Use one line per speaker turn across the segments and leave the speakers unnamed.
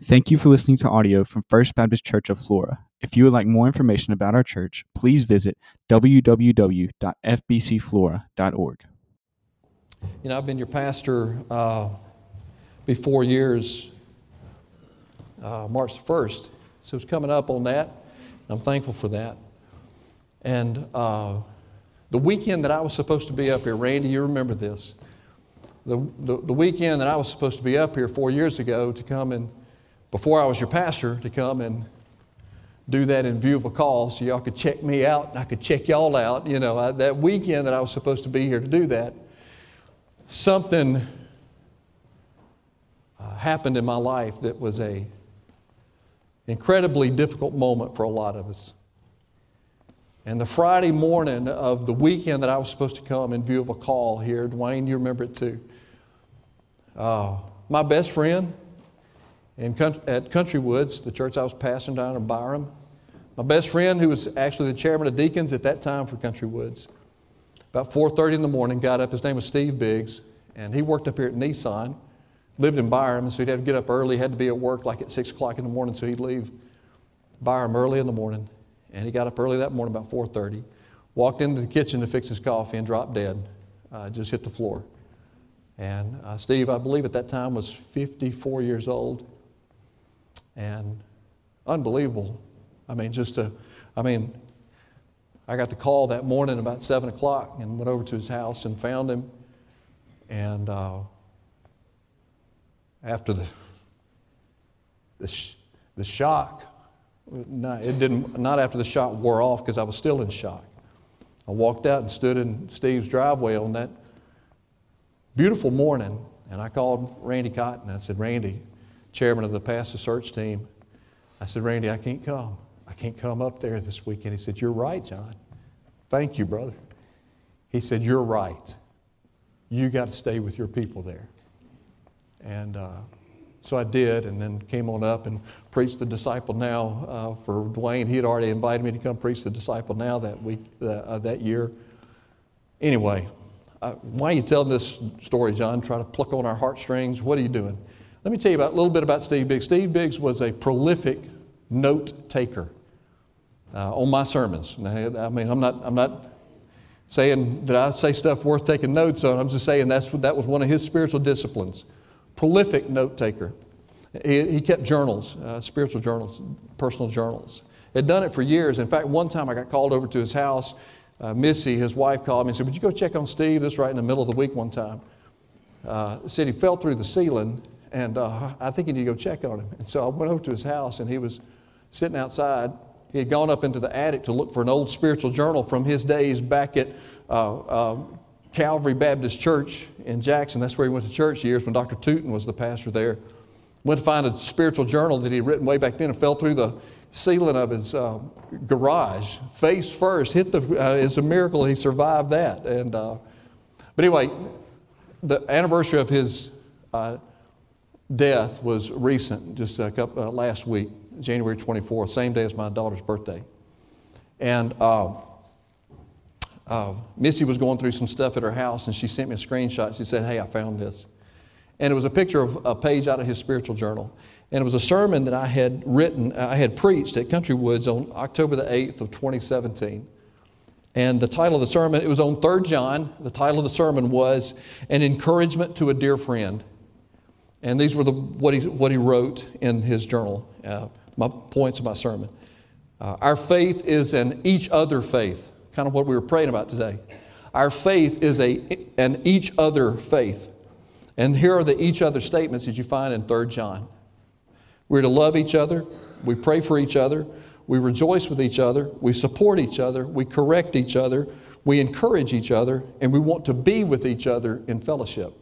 Thank you for listening to audio from First Baptist Church of Flora. If you would like more information about our church, please visit www.fbcflora.org.
You know, I've been your pastor uh, before years, uh, March 1st. So it's coming up on that. I'm thankful for that. And uh, the weekend that I was supposed to be up here, Randy, you remember this. The, the, the weekend that I was supposed to be up here four years ago to come and before I was your pastor to come and do that in view of a call so y'all could check me out and I could check y'all out. You know, I, that weekend that I was supposed to be here to do that, something uh, happened in my life that was a incredibly difficult moment for a lot of us. And the Friday morning of the weekend that I was supposed to come in view of a call here, Dwayne, you remember it too. Uh, my best friend, in, at Country Woods, the church I was pastoring down in Byram. My best friend, who was actually the chairman of deacons at that time for Country Woods, about 4.30 in the morning, got up. His name was Steve Biggs, and he worked up here at Nissan, lived in Byram, so he'd have to get up early, had to be at work like at 6 o'clock in the morning, so he'd leave Byram early in the morning. And he got up early that morning, about 4.30, walked into the kitchen to fix his coffee and dropped dead, uh, just hit the floor. And uh, Steve, I believe at that time, was 54 years old and unbelievable. I mean, just to, I mean, I got the call that morning about 7 o'clock and went over to his house and found him. And uh, after the, the, sh- the shock, not, it didn't, not after the shock wore off because I was still in shock. I walked out and stood in Steve's driveway on that beautiful morning and I called Randy Cotton. I said, Randy, chairman of the pastor search team. I said, Randy, I can't come. I can't come up there this weekend. He said, You're right, John. Thank you, brother. He said, You're right. You got to stay with your people there. And uh, so I did, and then came on up and preached the Disciple Now uh, for Dwayne. He had already invited me to come preach the Disciple Now that week, uh, that year. Anyway, uh, why are you telling this story, John? Try to pluck on our heartstrings? What are you doing? Let me tell you about, a little bit about Steve Biggs. Steve Biggs was a prolific note taker uh, on my sermons. I mean, I'm not, I'm not saying that I say stuff worth taking notes on. I'm just saying that's, that was one of his spiritual disciplines. Prolific note taker. He, he kept journals, uh, spiritual journals, personal journals. Had done it for years. In fact, one time I got called over to his house. Uh, Missy, his wife, called me and said, Would you go check on Steve? This right in the middle of the week one time. Uh, said he fell through the ceiling and uh, I think you need to go check on him. And so I went over to his house, and he was sitting outside. He had gone up into the attic to look for an old spiritual journal from his days back at uh, uh, Calvary Baptist Church in Jackson. That's where he went to church years when Dr. Tootin was the pastor there. Went to find a spiritual journal that he had written way back then and fell through the ceiling of his uh, garage, face first. Hit the. Uh, it's a miracle he survived that. And uh, but anyway, the anniversary of his uh, death was recent, just a couple, uh, last week, January 24th, same day as my daughter's birthday. And uh, uh, Missy was going through some stuff at her house, and she sent me a screenshot. She said, Hey, I found this. And it was a picture of a page out of his spiritual journal. And it was a sermon that I had written, I had preached at Country Woods on October the 8th of 2017. And the title of the sermon, it was on 3rd John. The title of the sermon was An Encouragement to a Dear Friend. And these were the, what, he, what he wrote in his journal, uh, my points of my sermon. Uh, our faith is an each other faith, kind of what we were praying about today. Our faith is a, an each other faith. And here are the each other statements that you find in 3 John. We're to love each other, we pray for each other, we rejoice with each other, we support each other, we correct each other, we encourage each other, and we want to be with each other in fellowship.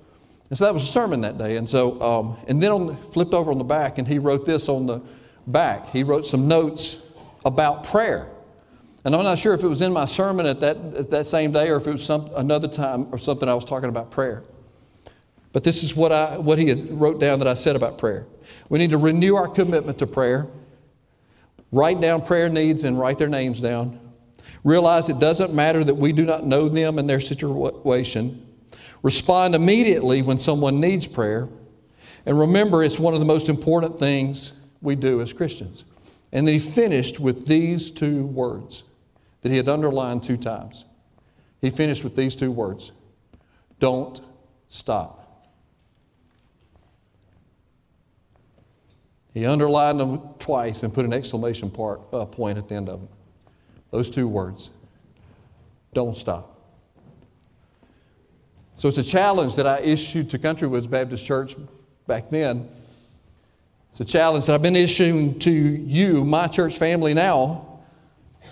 And so that was a sermon that day. And so, um, and then on, flipped over on the back, and he wrote this on the back. He wrote some notes about prayer. And I'm not sure if it was in my sermon at that, at that same day or if it was some, another time or something I was talking about prayer. But this is what, I, what he wrote down that I said about prayer. We need to renew our commitment to prayer, write down prayer needs and write their names down. Realize it doesn't matter that we do not know them and their situation. Respond immediately when someone needs prayer. And remember, it's one of the most important things we do as Christians. And then he finished with these two words that he had underlined two times. He finished with these two words Don't stop. He underlined them twice and put an exclamation part, uh, point at the end of them. Those two words don't stop. So it's a challenge that I issued to Country Woods Baptist Church back then. It's a challenge that I've been issuing to you, my church family now,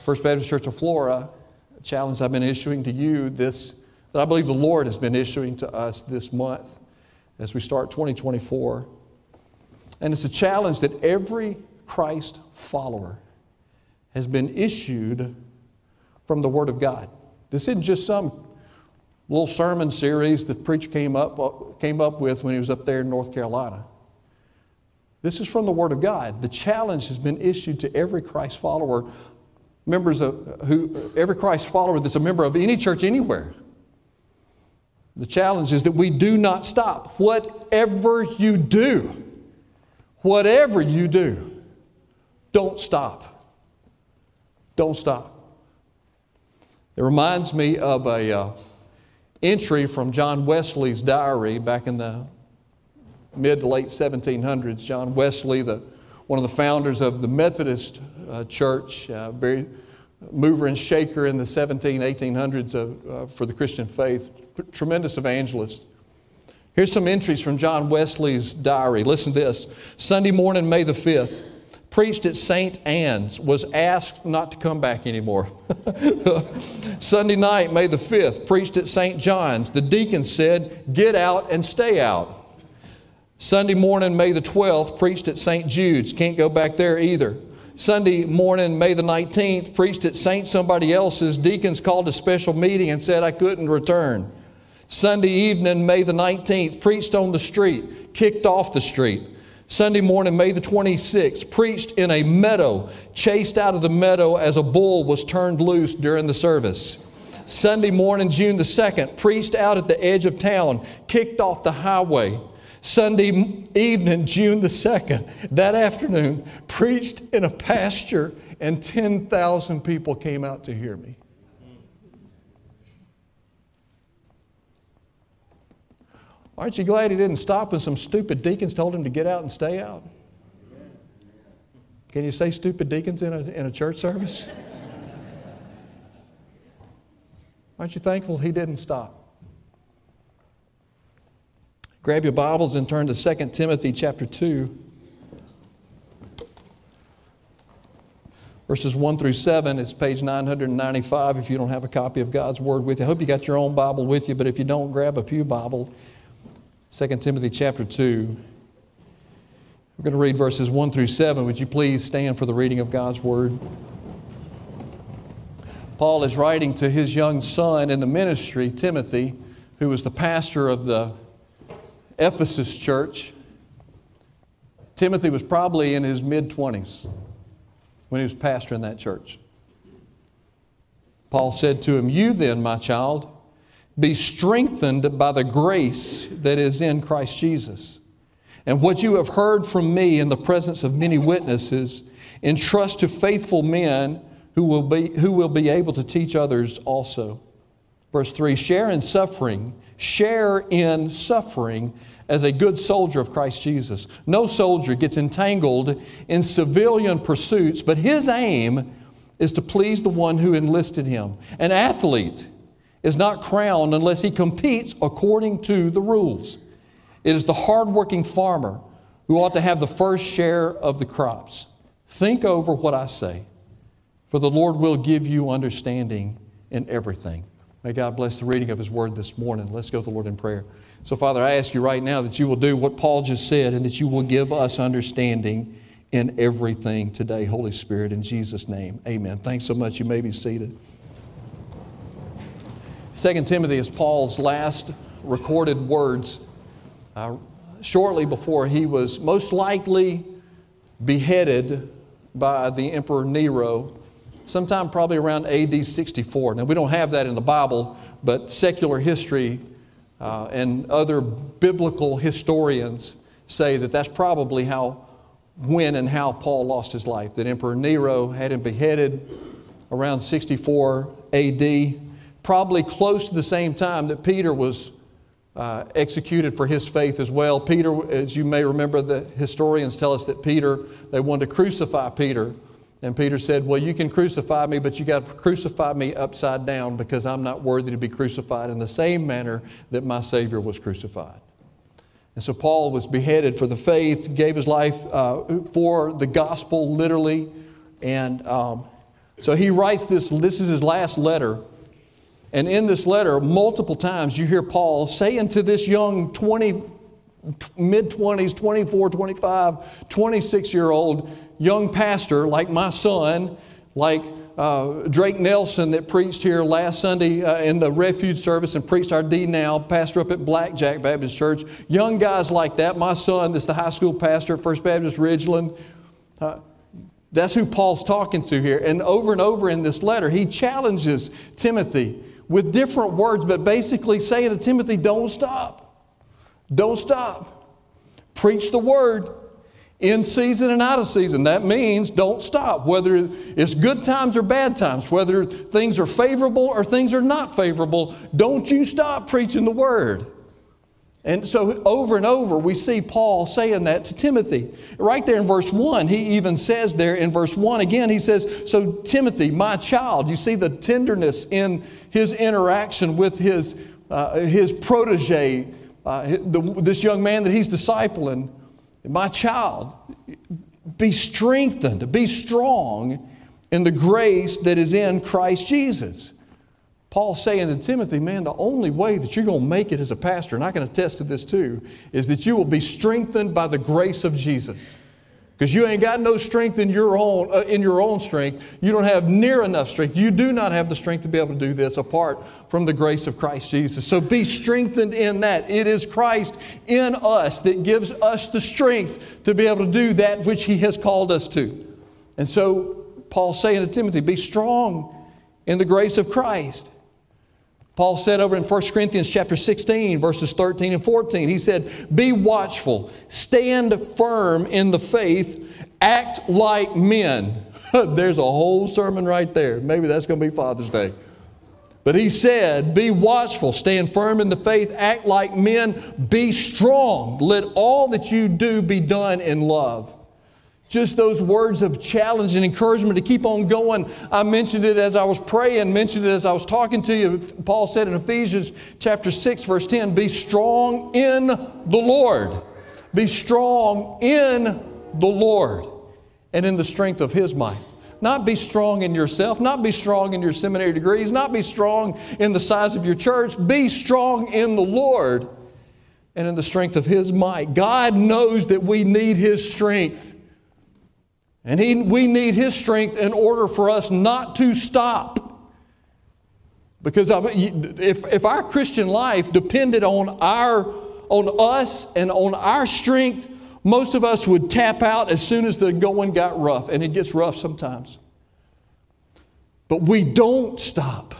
First Baptist Church of Flora, a challenge I've been issuing to you this, that I believe the Lord has been issuing to us this month as we start 2024. And it's a challenge that every Christ follower has been issued from the Word of God. This isn't just some little sermon series that preacher came up, uh, came up with when he was up there in North Carolina. This is from the Word of God. The challenge has been issued to every Christ follower, members of uh, who uh, every Christ follower that's a member of any church anywhere. The challenge is that we do not stop. Whatever you do, whatever you do, don't stop. Don't stop. It reminds me of a uh, entry from John Wesley's diary back in the mid to late 1700s. John Wesley, the, one of the founders of the Methodist uh, Church, uh, very mover and shaker in the 17, 1800s of, uh, for the Christian faith, tremendous evangelist. Here's some entries from John Wesley's diary. Listen to this. Sunday morning, May the 5th, preached at St. Anne's, was asked not to come back anymore. Sunday night, May the 5th, preached at St. John's. The deacon said, Get out and stay out. Sunday morning, May the 12th, preached at St. Jude's. Can't go back there either. Sunday morning, May the 19th, preached at St. Somebody Else's. Deacons called a special meeting and said I couldn't return. Sunday evening, May the 19th, preached on the street, kicked off the street. Sunday morning, May the 26th, preached in a meadow, chased out of the meadow as a bull was turned loose during the service. Sunday morning, June the 2nd, preached out at the edge of town, kicked off the highway. Sunday evening, June the 2nd, that afternoon, preached in a pasture, and 10,000 people came out to hear me. Aren't you glad he didn't stop when some stupid deacons told him to get out and stay out? Can you say stupid deacons in a, in a church service? Aren't you thankful he didn't stop? Grab your Bibles and turn to 2 Timothy chapter 2. Verses 1 through 7 It's page 995 if you don't have a copy of God's Word with you. I hope you got your own Bible with you, but if you don't, grab a Pew Bible. 2 Timothy chapter 2. We're going to read verses 1 through 7. Would you please stand for the reading of God's Word? Paul is writing to his young son in the ministry, Timothy, who was the pastor of the Ephesus church, Timothy was probably in his mid 20s when he was pastor in that church. Paul said to him, You then, my child, be strengthened by the grace that is in Christ Jesus. And what you have heard from me in the presence of many witnesses, entrust to faithful men who will be, who will be able to teach others also. Verse 3 Share in suffering share in suffering as a good soldier of Christ Jesus. No soldier gets entangled in civilian pursuits, but his aim is to please the one who enlisted him. An athlete is not crowned unless he competes according to the rules. It is the hardworking farmer who ought to have the first share of the crops. Think over what I say, for the Lord will give you understanding in everything. May God bless the reading of His word this morning. Let's go to the Lord in prayer. So, Father, I ask you right now that you will do what Paul just said and that you will give us understanding in everything today, Holy Spirit, in Jesus' name. Amen. Thanks so much. You may be seated. 2 Timothy is Paul's last recorded words uh, shortly before he was most likely beheaded by the Emperor Nero sometime probably around AD 64. Now, we don't have that in the Bible, but secular history uh, and other biblical historians say that that's probably how, when, and how Paul lost his life. That Emperor Nero had him beheaded around 64 AD, probably close to the same time that Peter was uh, executed for his faith as well. Peter, as you may remember, the historians tell us that Peter, they wanted to crucify Peter. And Peter said, Well, you can crucify me, but you got to crucify me upside down because I'm not worthy to be crucified in the same manner that my Savior was crucified. And so Paul was beheaded for the faith, gave his life uh, for the gospel, literally. And um, so he writes this, this is his last letter. And in this letter, multiple times you hear Paul saying to this young 20, mid 20s, 24, 25, 26 year old young pastor like my son, like uh, Drake Nelson that preached here last Sunday uh, in the refuge service and preached our D now, pastor up at Blackjack Baptist Church. Young guys like that. My son, that's the high school pastor at First Baptist Ridgeland. Uh, that's who Paul's talking to here. And over and over in this letter, he challenges Timothy with different words, but basically saying to Timothy, don't stop. Don't stop. Preach the word in season and out of season. That means don't stop, whether it's good times or bad times, whether things are favorable or things are not favorable. Don't you stop preaching the word. And so, over and over, we see Paul saying that to Timothy. Right there in verse 1, he even says there in verse 1 again, he says, So, Timothy, my child, you see the tenderness in his interaction with his, uh, his protege, uh, the, this young man that he's discipling. My child, be strengthened, be strong in the grace that is in Christ Jesus. Paul's saying to Timothy, man, the only way that you're going to make it as a pastor, and I can attest to this too, is that you will be strengthened by the grace of Jesus. Because you ain't got no strength in your own uh, in your own strength. You don't have near enough strength. You do not have the strength to be able to do this apart from the grace of Christ Jesus. So be strengthened in that. It is Christ in us that gives us the strength to be able to do that which He has called us to. And so Paul's saying to Timothy, be strong in the grace of Christ. Paul said over in 1 Corinthians chapter 16, verses 13 and 14, he said, Be watchful, stand firm in the faith, act like men. There's a whole sermon right there. Maybe that's going to be Father's Day. But he said, Be watchful, stand firm in the faith, act like men, be strong. Let all that you do be done in love just those words of challenge and encouragement to keep on going. I mentioned it as I was praying, mentioned it as I was talking to you. Paul said in Ephesians chapter 6, verse 10, be strong in the Lord. Be strong in the Lord and in the strength of his might. Not be strong in yourself, not be strong in your seminary degrees, not be strong in the size of your church. Be strong in the Lord and in the strength of his might. God knows that we need his strength. And he, we need His strength in order for us not to stop. Because if, if our Christian life depended on, our, on us and on our strength, most of us would tap out as soon as the going got rough, and it gets rough sometimes. But we don't stop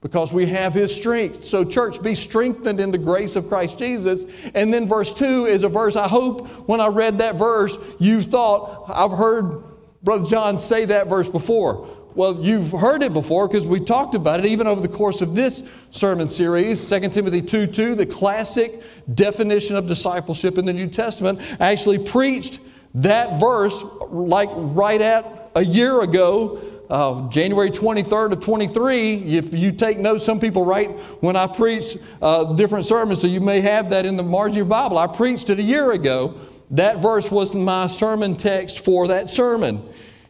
because we have his strength. So, church, be strengthened in the grace of Christ Jesus. And then, verse 2 is a verse I hope when I read that verse, you thought, I've heard Brother John say that verse before. Well, you've heard it before because we talked about it even over the course of this sermon series, 2 Timothy 2 2, the classic definition of discipleship in the New Testament. Actually preached that verse like right at a year ago uh, January 23rd of 23. If you take notes, some people write when I preach uh, different sermons, so you may have that in the margin of your Bible. I preached it a year ago. That verse was my sermon text for that sermon.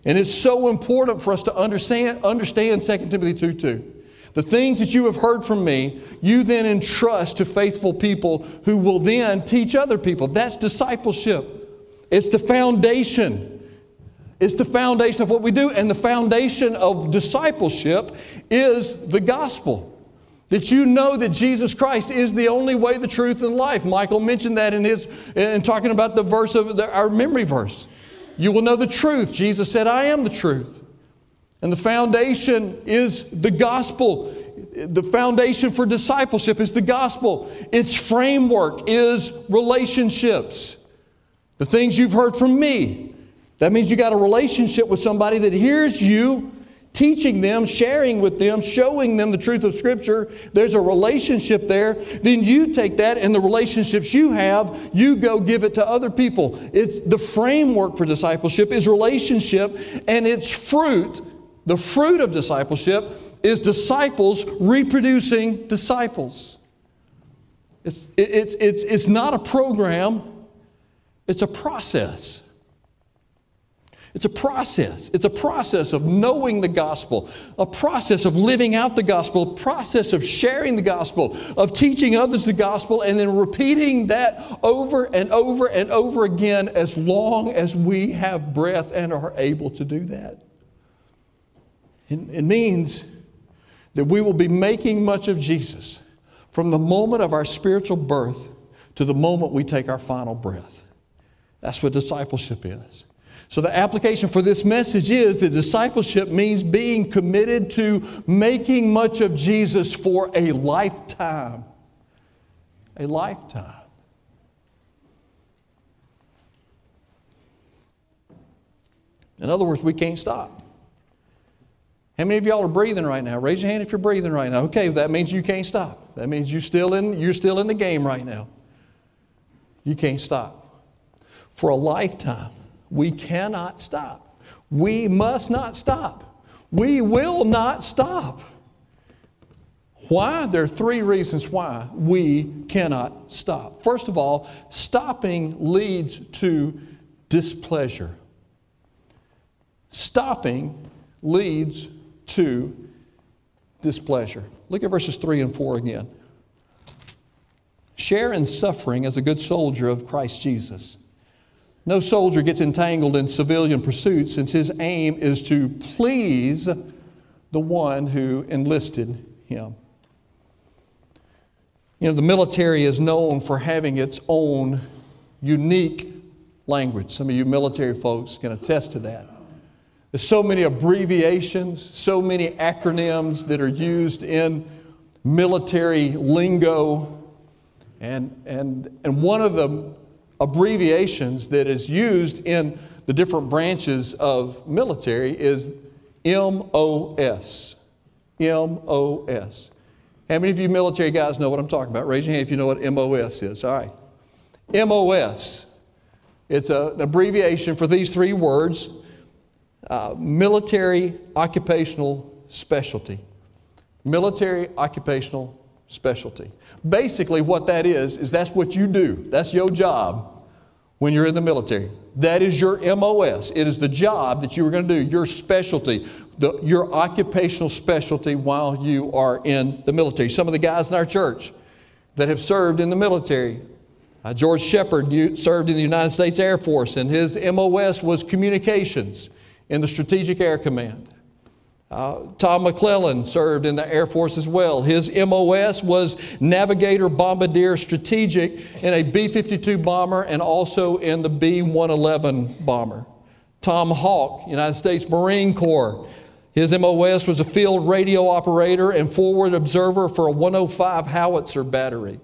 And it's so important for us to understand, understand 2 Timothy 2 2. The things that you have heard from me, you then entrust to faithful people who will then teach other people. That's discipleship. It's the foundation. It's the foundation of what we do, and the foundation of discipleship is the gospel. That you know that Jesus Christ is the only way, the truth, and life. Michael mentioned that in his in talking about the verse of the, our memory verse. You will know the truth. Jesus said, I am the truth. And the foundation is the gospel. The foundation for discipleship is the gospel. Its framework is relationships. The things you've heard from me. That means you got a relationship with somebody that hears you teaching them, sharing with them, showing them the truth of Scripture. There's a relationship there. Then you take that and the relationships you have, you go give it to other people. It's the framework for discipleship is relationship and its fruit. The fruit of discipleship is disciples reproducing disciples. It's, it's, it's, it's not a program, it's a process. It's a process. It's a process of knowing the gospel, a process of living out the gospel, a process of sharing the gospel, of teaching others the gospel, and then repeating that over and over and over again as long as we have breath and are able to do that. It, means that we will be making much of Jesus from the moment of our spiritual birth to the moment we take our final breath. That's what discipleship is. So, the application for this message is that discipleship means being committed to making much of Jesus for a lifetime. A lifetime. In other words, we can't stop. How many of y'all are breathing right now? Raise your hand if you're breathing right now. Okay, that means you can't stop. That means you're still in, you're still in the game right now. You can't stop. For a lifetime, we cannot stop. We must not stop. We will not stop. Why? There are three reasons why we cannot stop. First of all, stopping leads to displeasure. Stopping leads to displeasure. Look at verses 3 and 4 again. Share in suffering as a good soldier of Christ Jesus. No soldier gets entangled in civilian pursuits since his aim is to please the one who enlisted him. You know, the military is known for having its own unique language. Some of you military folks can attest to that. There's so many abbreviations, so many acronyms that are used in military lingo. And, and, and one of the abbreviations that is used in the different branches of military is MOS. MOS. How many of you military guys know what I'm talking about? Raise your hand if you know what MOS is. All right. MOS. It's a, an abbreviation for these three words uh, military occupational specialty. Military occupational specialty. Basically, what that is, is that's what you do. That's your job when you're in the military. That is your MOS. It is the job that you are going to do, your specialty, the, your occupational specialty while you are in the military. Some of the guys in our church that have served in the military. Uh, George Shepard served in the United States Air Force, and his MOS was communications in the Strategic Air Command. Uh, Tom McClellan served in the Air Force as well. His MOS was Navigator Bombardier Strategic in a B 52 bomber and also in the B 111 bomber. Tom Hawk, United States Marine Corps. His MOS was a field radio operator and forward observer for a 105 howitzer battery.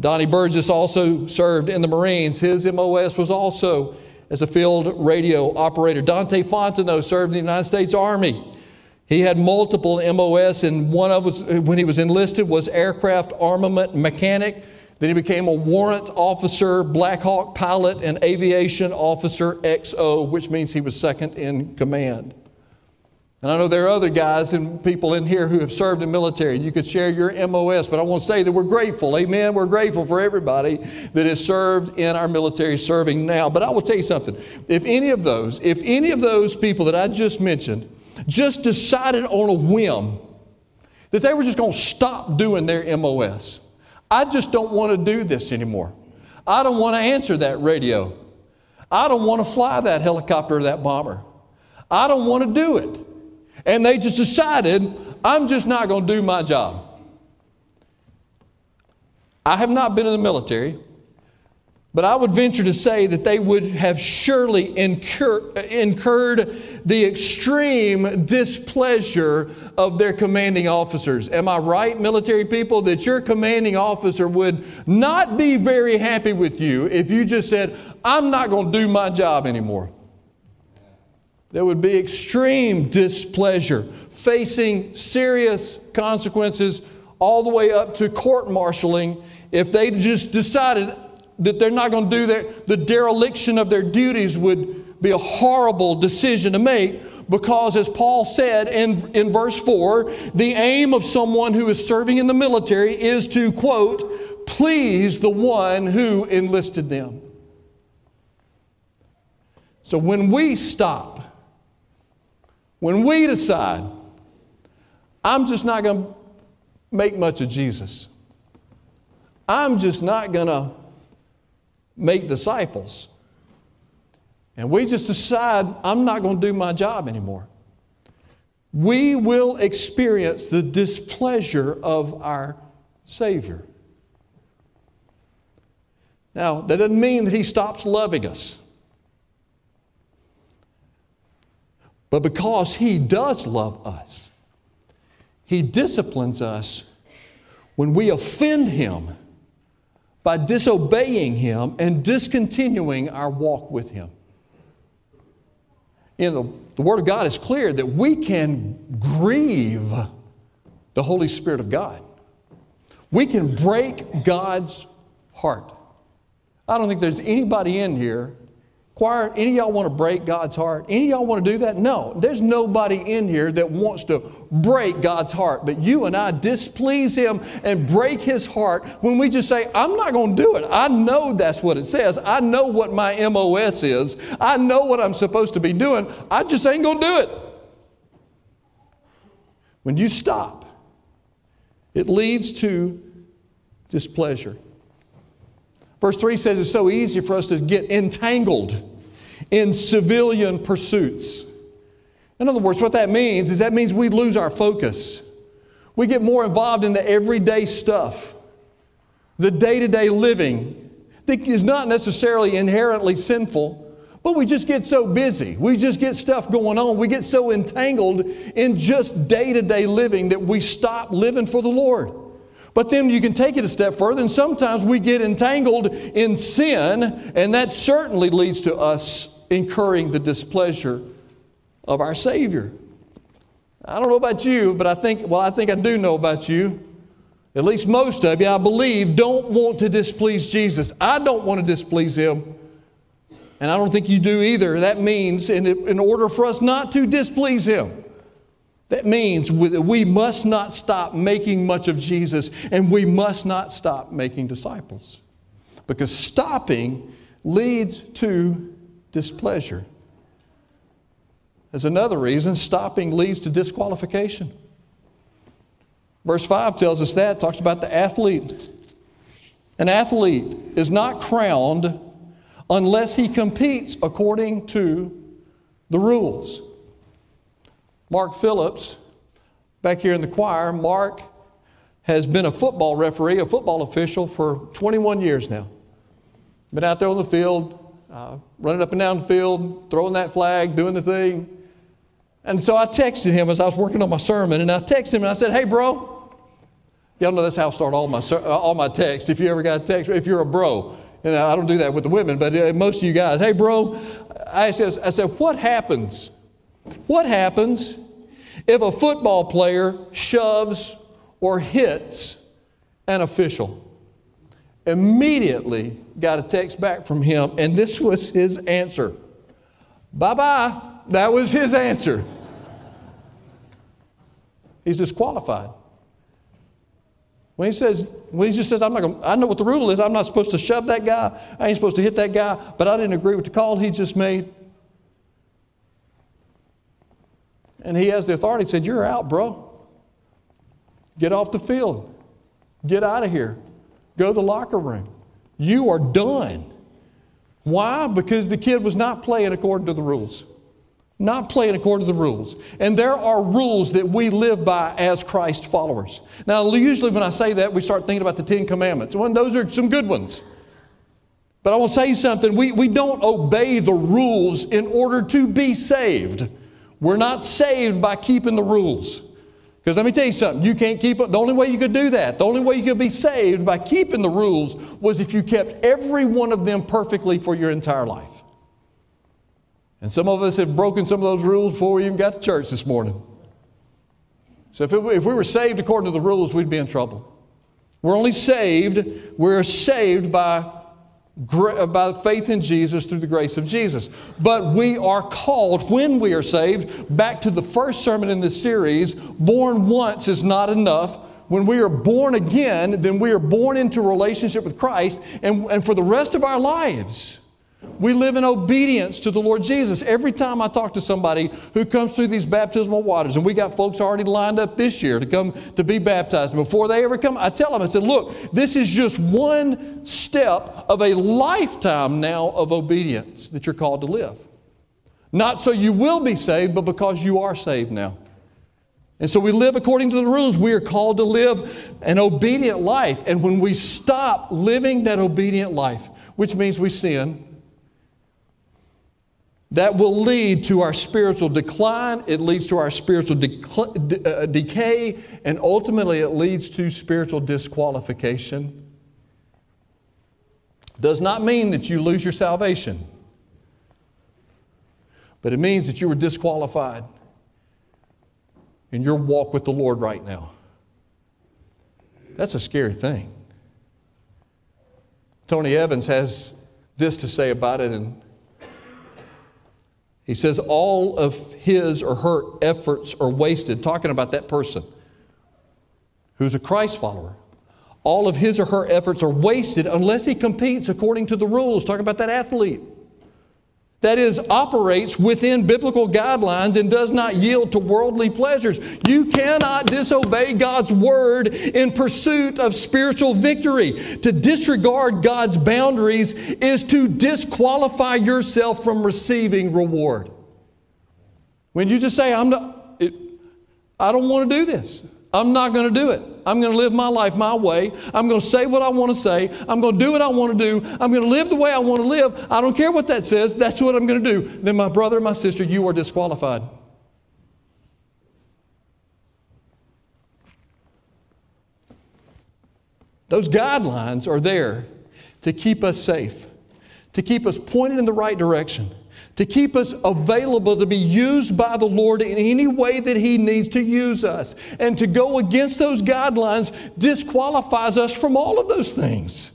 Donnie Burgess also served in the Marines. His MOS was also as a field radio operator. Dante Fontenot served in the United States Army. He had multiple MOS, and one of us, when he was enlisted, was aircraft armament mechanic. Then he became a warrant officer, Black Hawk pilot, and aviation officer XO, which means he was second in command. And I know there are other guys and people in here who have served in military. and You could share your MOS, but I want to say that we're grateful. Amen. We're grateful for everybody that has served in our military serving now. But I will tell you something. If any of those, if any of those people that I just mentioned just decided on a whim that they were just going to stop doing their MOS, I just don't want to do this anymore. I don't want to answer that radio. I don't want to fly that helicopter or that bomber. I don't want to do it. And they just decided, I'm just not going to do my job. I have not been in the military, but I would venture to say that they would have surely incur, incurred the extreme displeasure of their commanding officers. Am I right, military people, that your commanding officer would not be very happy with you if you just said, I'm not going to do my job anymore. There would be extreme displeasure, facing serious consequences all the way up to court martialing if they just decided that they're not going to do their, the dereliction of their duties would be a horrible decision to make because, as Paul said in, in verse 4, the aim of someone who is serving in the military is to, quote, please the one who enlisted them. So when we stop, when we decide, I'm just not going to make much of Jesus, I'm just not going to make disciples. And we just decide, I'm not going to do my job anymore. We will experience the displeasure of our Savior. Now, that doesn't mean that He stops loving us. But because He does love us, He disciplines us when we offend Him by disobeying Him and discontinuing our walk with Him. You know, the, Word of God is clear that we can grieve the Holy Spirit of God. We can break God's heart. I don't think there's anybody in here Choir, any y'all want to break God's heart? Any y'all want to do that? No. There's nobody in here that wants to break God's heart. But you and I displease Him and break His heart when we just say, I'm not going to do it. I know that's what it says. I know what my MOS is. I know what I'm supposed to be doing. I just ain't going to do it. When you stop, it leads to displeasure. Verse 3 says it's so easy for us to get entangled in civilian pursuits. In other words, what that means is that means we lose our focus. We get more involved in the everyday stuff, the day to day living that is not necessarily inherently sinful, but we just get so busy. We just get stuff going on. We get so entangled in just day to day living that we stop living for the Lord. But then you can take it a step further, and sometimes we get entangled in sin, and that certainly leads to us incurring the displeasure of our Savior. I don't know about you, but I think, well, I think I do know about you. At least most of you, I believe, don't want to displease Jesus. I don't want to displease Him. And I don't think you do either. That means, in, in order for us not to displease Him, that means we must not stop making much of Jesus and we must not stop making disciples. Because stopping leads to displeasure. As another reason, stopping leads to disqualification. Verse 5 tells us that, talks about the athlete. An athlete is not crowned unless he competes according to the rules. Mark Phillips, back here in the choir, Mark has been a football referee, a football official for 21 years now. Been out there on the field, uh, running up and down the field, throwing that flag, doing the thing. And so I texted him as I was working on my sermon, and I texted him and I said, Hey, bro. Y'all know that's how I start all my, all my texts. If you ever got a text, if you're a bro, and I don't do that with the women, but uh, most of you guys, hey, bro, I said, I said, what happens? What happens if a football player shoves or hits an official. Immediately got a text back from him, and this was his answer. Bye bye. That was his answer. He's disqualified. When he says, when he just says, I'm not gonna, I know what the rule is, I'm not supposed to shove that guy, I ain't supposed to hit that guy, but I didn't agree with the call he just made. And he has the authority, said, You're out, bro. Get off the field. Get out of here. Go to the locker room. You are done. Why? Because the kid was not playing according to the rules. Not playing according to the rules. And there are rules that we live by as Christ followers. Now, usually when I say that, we start thinking about the Ten Commandments. Well, those are some good ones. But I will say something. We, we don't obey the rules in order to be saved. We're not saved by keeping the rules. Because let me tell you something, you can't keep. The only way you could do that, the only way you could be saved by keeping the rules was if you kept every one of them perfectly for your entire life. And some of us have broken some of those rules before we even got to church this morning. So if, it, if we were saved according to the rules, we'd be in trouble. We're only saved, we're saved by by faith in Jesus through the grace of Jesus. But we are called, when we are saved, back to the first sermon in this series born once is not enough. When we are born again, then we are born into relationship with Christ, and, and for the rest of our lives, we live in obedience to the Lord Jesus. Every time I talk to somebody who comes through these baptismal waters, and we got folks already lined up this year to come to be baptized, before they ever come, I tell them, I said, look, this is just one step of a lifetime now of obedience that you're called to live. Not so you will be saved, but because you are saved now. And so we live according to the rules. We are called to live an obedient life. And when we stop living that obedient life, which means we sin, that will lead to our spiritual decline, it leads to our spiritual de- uh, decay, and ultimately it leads to spiritual disqualification. Does not mean that you lose your salvation, but it means that you were disqualified in your walk with the Lord right now. That's a scary thing. Tony Evans has this to say about it, and he says all of his or her efforts are wasted, talking about that person who's a Christ follower. All of his or her efforts are wasted unless he competes according to the rules, talking about that athlete that is, operates within biblical guidelines and does not yield to worldly pleasures. You cannot disobey God's word in pursuit of spiritual victory. To disregard God's boundaries is to disqualify yourself from receiving reward. When you just say, I'm not, it, I don't want to do this. I'm not going to do it. I'm going to live my life my way. I'm going to say what I want to say. I'm going to do what I want to do. I'm going to live the way I want to live. I don't care what that says. That's what I'm going to do. Then, my brother, and my sister, you are disqualified. Those guidelines are there to keep us safe, to keep us pointed in the right direction to keep us available to be used by the Lord in any way that He needs to use us. And to go against those guidelines disqualifies us from all of those things.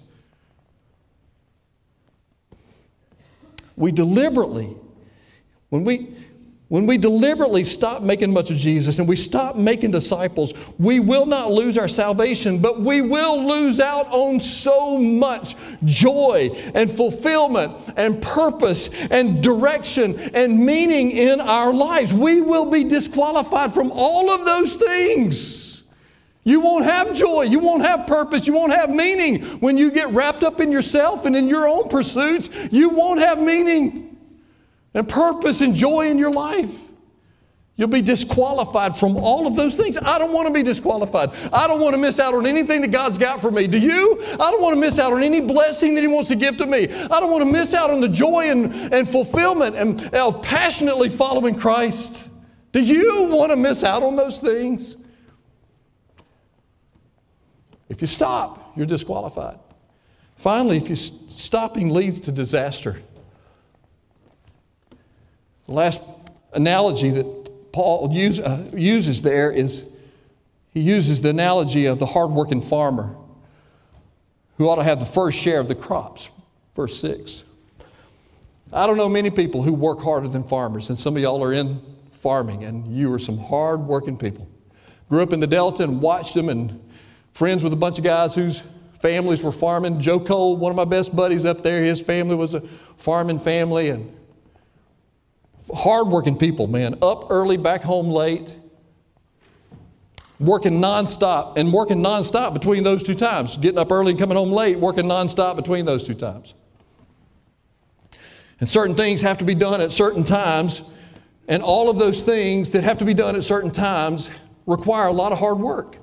We deliberately, when we, when we deliberately stop making much of Jesus and we stop making disciples, we will not lose our salvation, but we will lose out on so much joy and fulfillment and purpose and direction and meaning in our lives. We will be disqualified from all of those things. You won't have joy. You won't have purpose. You won't have meaning. When you get wrapped up in yourself and in your own pursuits, you won't have meaning and purpose and joy in your life. You'll be disqualified from all of those things. I don't want to be disqualified. I don't want to miss out on anything that God's got for me. Do you? I don't want to miss out on any blessing that He wants to give to me. I don't want to miss out on the joy and, and fulfillment and, of passionately following Christ. Do you want to miss out on those things? If you stop, you're disqualified. Finally, if you stopping leads to disaster, the last analogy that Paul use, uh, uses there is he uses the analogy of the hardworking farmer who ought to have the first share of the crops. Verse 6. I don't know many people who work harder than farmers, and some of y'all are in farming, and you are some hard-working people. Grew up in the Delta and watched them, and friends with a bunch of guys whose families were farming. Joe Cole, one of my best buddies up there, his family was a farming family, and hardworking people, man, up early, back home late, working nonstop, and working nonstop between those two times. Getting up early and coming home late, working nonstop between those two times. And certain things have to be done at certain times, and all of those things that have to be done at certain times require a lot of hard work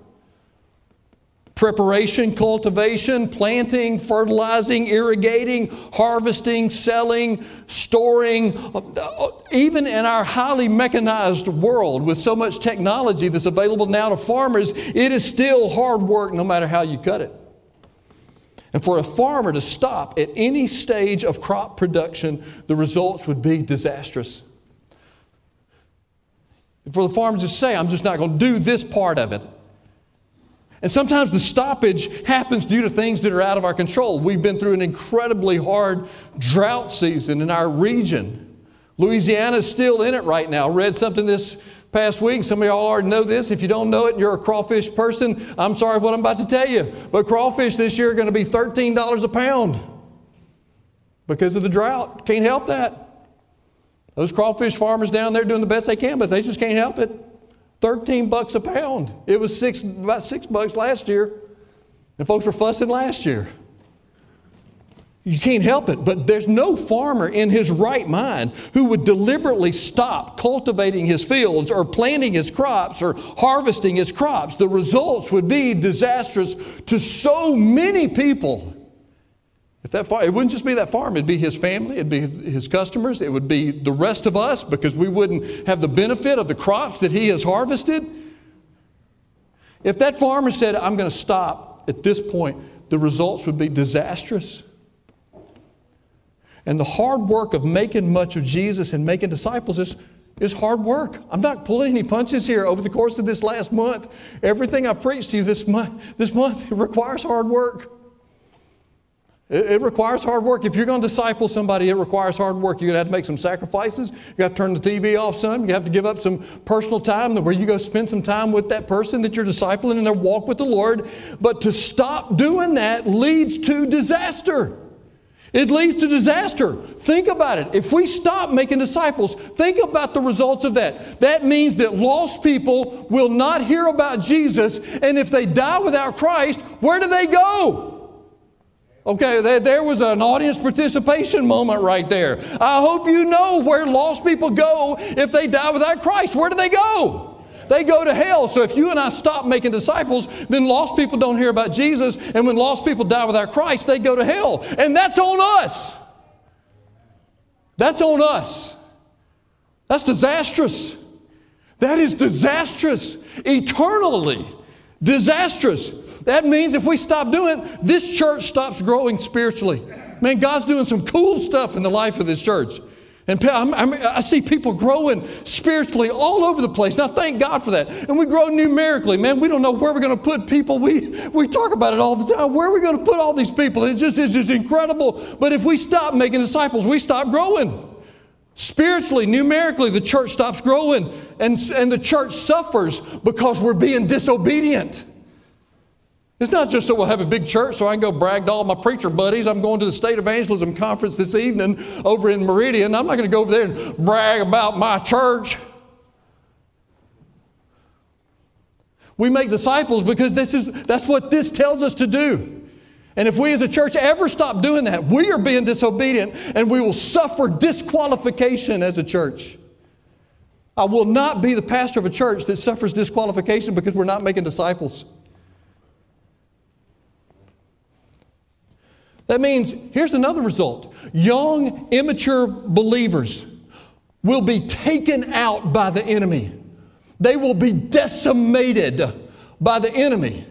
preparation, cultivation, planting, fertilizing, irrigating, harvesting, selling, storing. Uh, even in our highly mechanized world with so much technology that's available now to farmers, it is still hard work no matter how you cut it. And for a farmer to stop at any stage of crop production, the results would be disastrous. For the farmer to say, I'm just not going to do this part of it. And sometimes the stoppage happens due to things that are out of our control. We've been through an incredibly hard drought season in our region. Louisiana is still in it right now. Read something this past week. Some of y'all already know this. If you don't know it and you're a crawfish person, I'm sorry what I'm about to tell you. But crawfish this year are going to be $13 a pound because of the drought. Can't help that. Those crawfish farmers down there doing the best they can, but they just can't help it. 13 bucks a pound. It was six, about six bucks last year. And folks were fussing last year. You can't help it, but there's no farmer in his right mind who would deliberately stop cultivating his fields or planting his crops or harvesting his crops. The results would be disastrous to so many people. If that far, it wouldn't just be that farm, it'd be his family, it'd be his customers, it would be the rest of us because we wouldn't have the benefit of the crops that he has harvested. If that farmer said, I'm going to stop at this point, the results would be disastrous. And the hard work of making much of Jesus and making disciples is, is hard work. I'm not pulling any punches here over the course of this last month. Everything I preached to you this month, this month requires hard work. It, it, requires hard work. If you're going to disciple somebody, it requires hard work. You're going to have to make some sacrifices. You got to turn the TV off some. You have to give up some personal time where you go spend some time with that person that you're discipling in their walk with the Lord. But to stop doing that leads to disaster. It leads to disaster. Think about it. If we stop making disciples, think about the results of that. That means that lost people will not hear about Jesus, and if they die without Christ, where do they go? Okay, there was an audience participation moment right there. I hope you know where lost people go if they die without Christ. Where do they go? They go to hell. So if you and I stop making disciples, then lost people don't hear about Jesus. And when lost people die without Christ, they go to hell. And that's on us. That's on us. That's disastrous. That is disastrous. Eternally disastrous. That means if we stop doing it, this church stops growing spiritually. Man, God's doing some cool stuff in the life of this church. And i see people growing spiritually all over the place. Now, thank God for that. And we grow numerically. Man, we don't know where we're going to put people. We, we talk about it all the time. Where are we going to put all these people? It just, it's just incredible. But if we stop making disciples, we stop growing. Spiritually, numerically, the church stops growing. And, and the church suffers because we're being disobedient. It's not just so we'll have a big church so I can go brag to all my preacher buddies. I'm going to the State Evangelism Conference this evening over in Meridian. I'm not going to go over there and brag about my church. We make disciples because this is, that's what this tells us to do. And if we as a church ever stop doing that, we are being disobedient and we will suffer disqualification as a church. I will not be the pastor of a church that suffers disqualification because we're not making disciples. That means, here's another result young, immature believers will be taken out by the enemy. They will be decimated by the enemy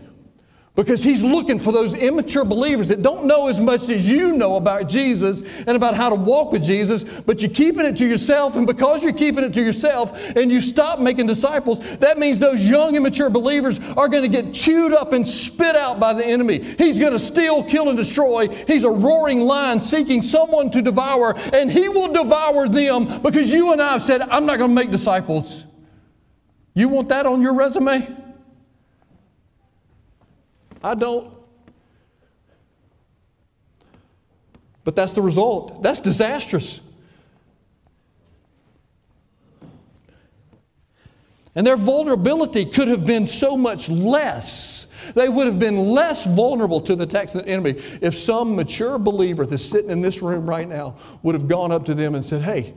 because he's looking for those immature believers that don't know as much as you know about Jesus and about how to walk with Jesus, but you're keeping it to yourself. And because you're keeping it to yourself and you stop making disciples, that means those young, immature believers are going to get chewed up and spit out by the enemy. He's going to steal, kill, and destroy. He's a roaring lion seeking someone to devour, and he will devour them because you and I have said, I'm not going to make disciples. You want that on your resume? I don't. But that's the result. That's disastrous. And their vulnerability could have been so much less. They would have been less vulnerable to the attacks of the enemy if some mature believer that's sitting in this room right now would have gone up to them and said, Hey,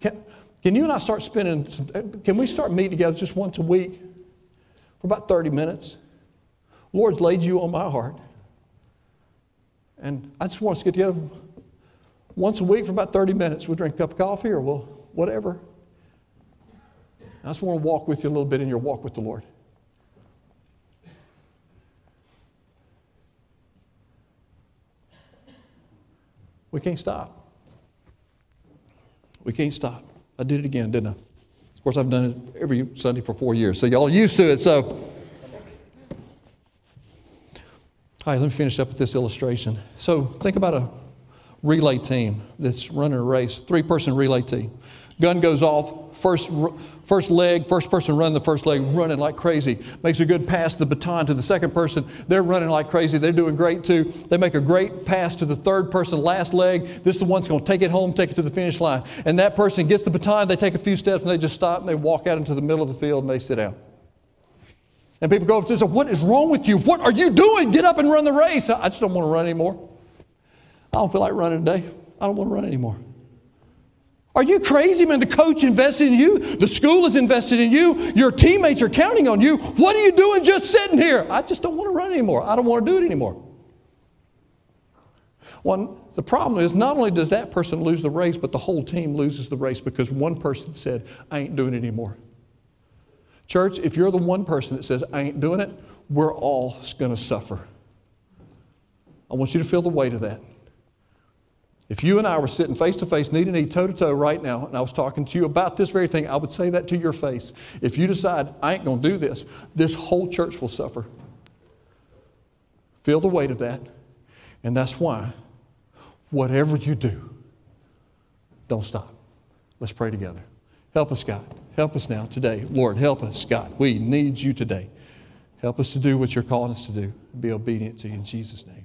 can, can you and I start spending, some, can we start meeting together just once a week for about 30 minutes? Lord's laid you on my heart. And I just want us to get together once a week for about 30 minutes. We'll drink a cup of coffee or we'll, whatever. I just want to walk with you a little bit in your walk with the Lord. We can't stop. We can't stop. I did it again, didn't I? Of course, I've done it every Sunday for four years, so y'all are used to it. So, all right, let me finish up with this illustration. So, think about a relay team that's running a race, three person relay team. Gun goes off, first, first leg, first person running the first leg, running like crazy. Makes a good pass the baton to the second person. They're running like crazy. They're doing great too. They make a great pass to the third person, last leg. This is the one's going to take it home, take it to the finish line. And that person gets the baton, they take a few steps, and they just stop and they walk out into the middle of the field and they sit down. And people go up to them and say, What is wrong with you? What are you doing? Get up and run the race. I just don't want to run anymore. I don't feel like running today. I don't want to run anymore. Are you crazy, man? The coach invested in you. The school is invested in you. Your teammates are counting on you. What are you doing just sitting here? I just don't want to run anymore. I don't want to do it anymore. One, the problem is not only does that person lose the race, but the whole team loses the race because one person said, I ain't doing it anymore. Church, if you're the one person that says, I ain't doing it, we're all going to suffer. I want you to feel the weight of that. If you and I were sitting face to face, knee to knee, toe to toe right now, and I was talking to you about this very thing, I would say that to your face. If you decide, I ain't going to do this, this whole church will suffer. Feel the weight of that. And that's why, whatever you do, don't stop. Let's pray together. Help us, God. Help us now today. Lord, help us, God. We need you today. Help us to do what you're calling us to do. Be obedient to you in Jesus' name.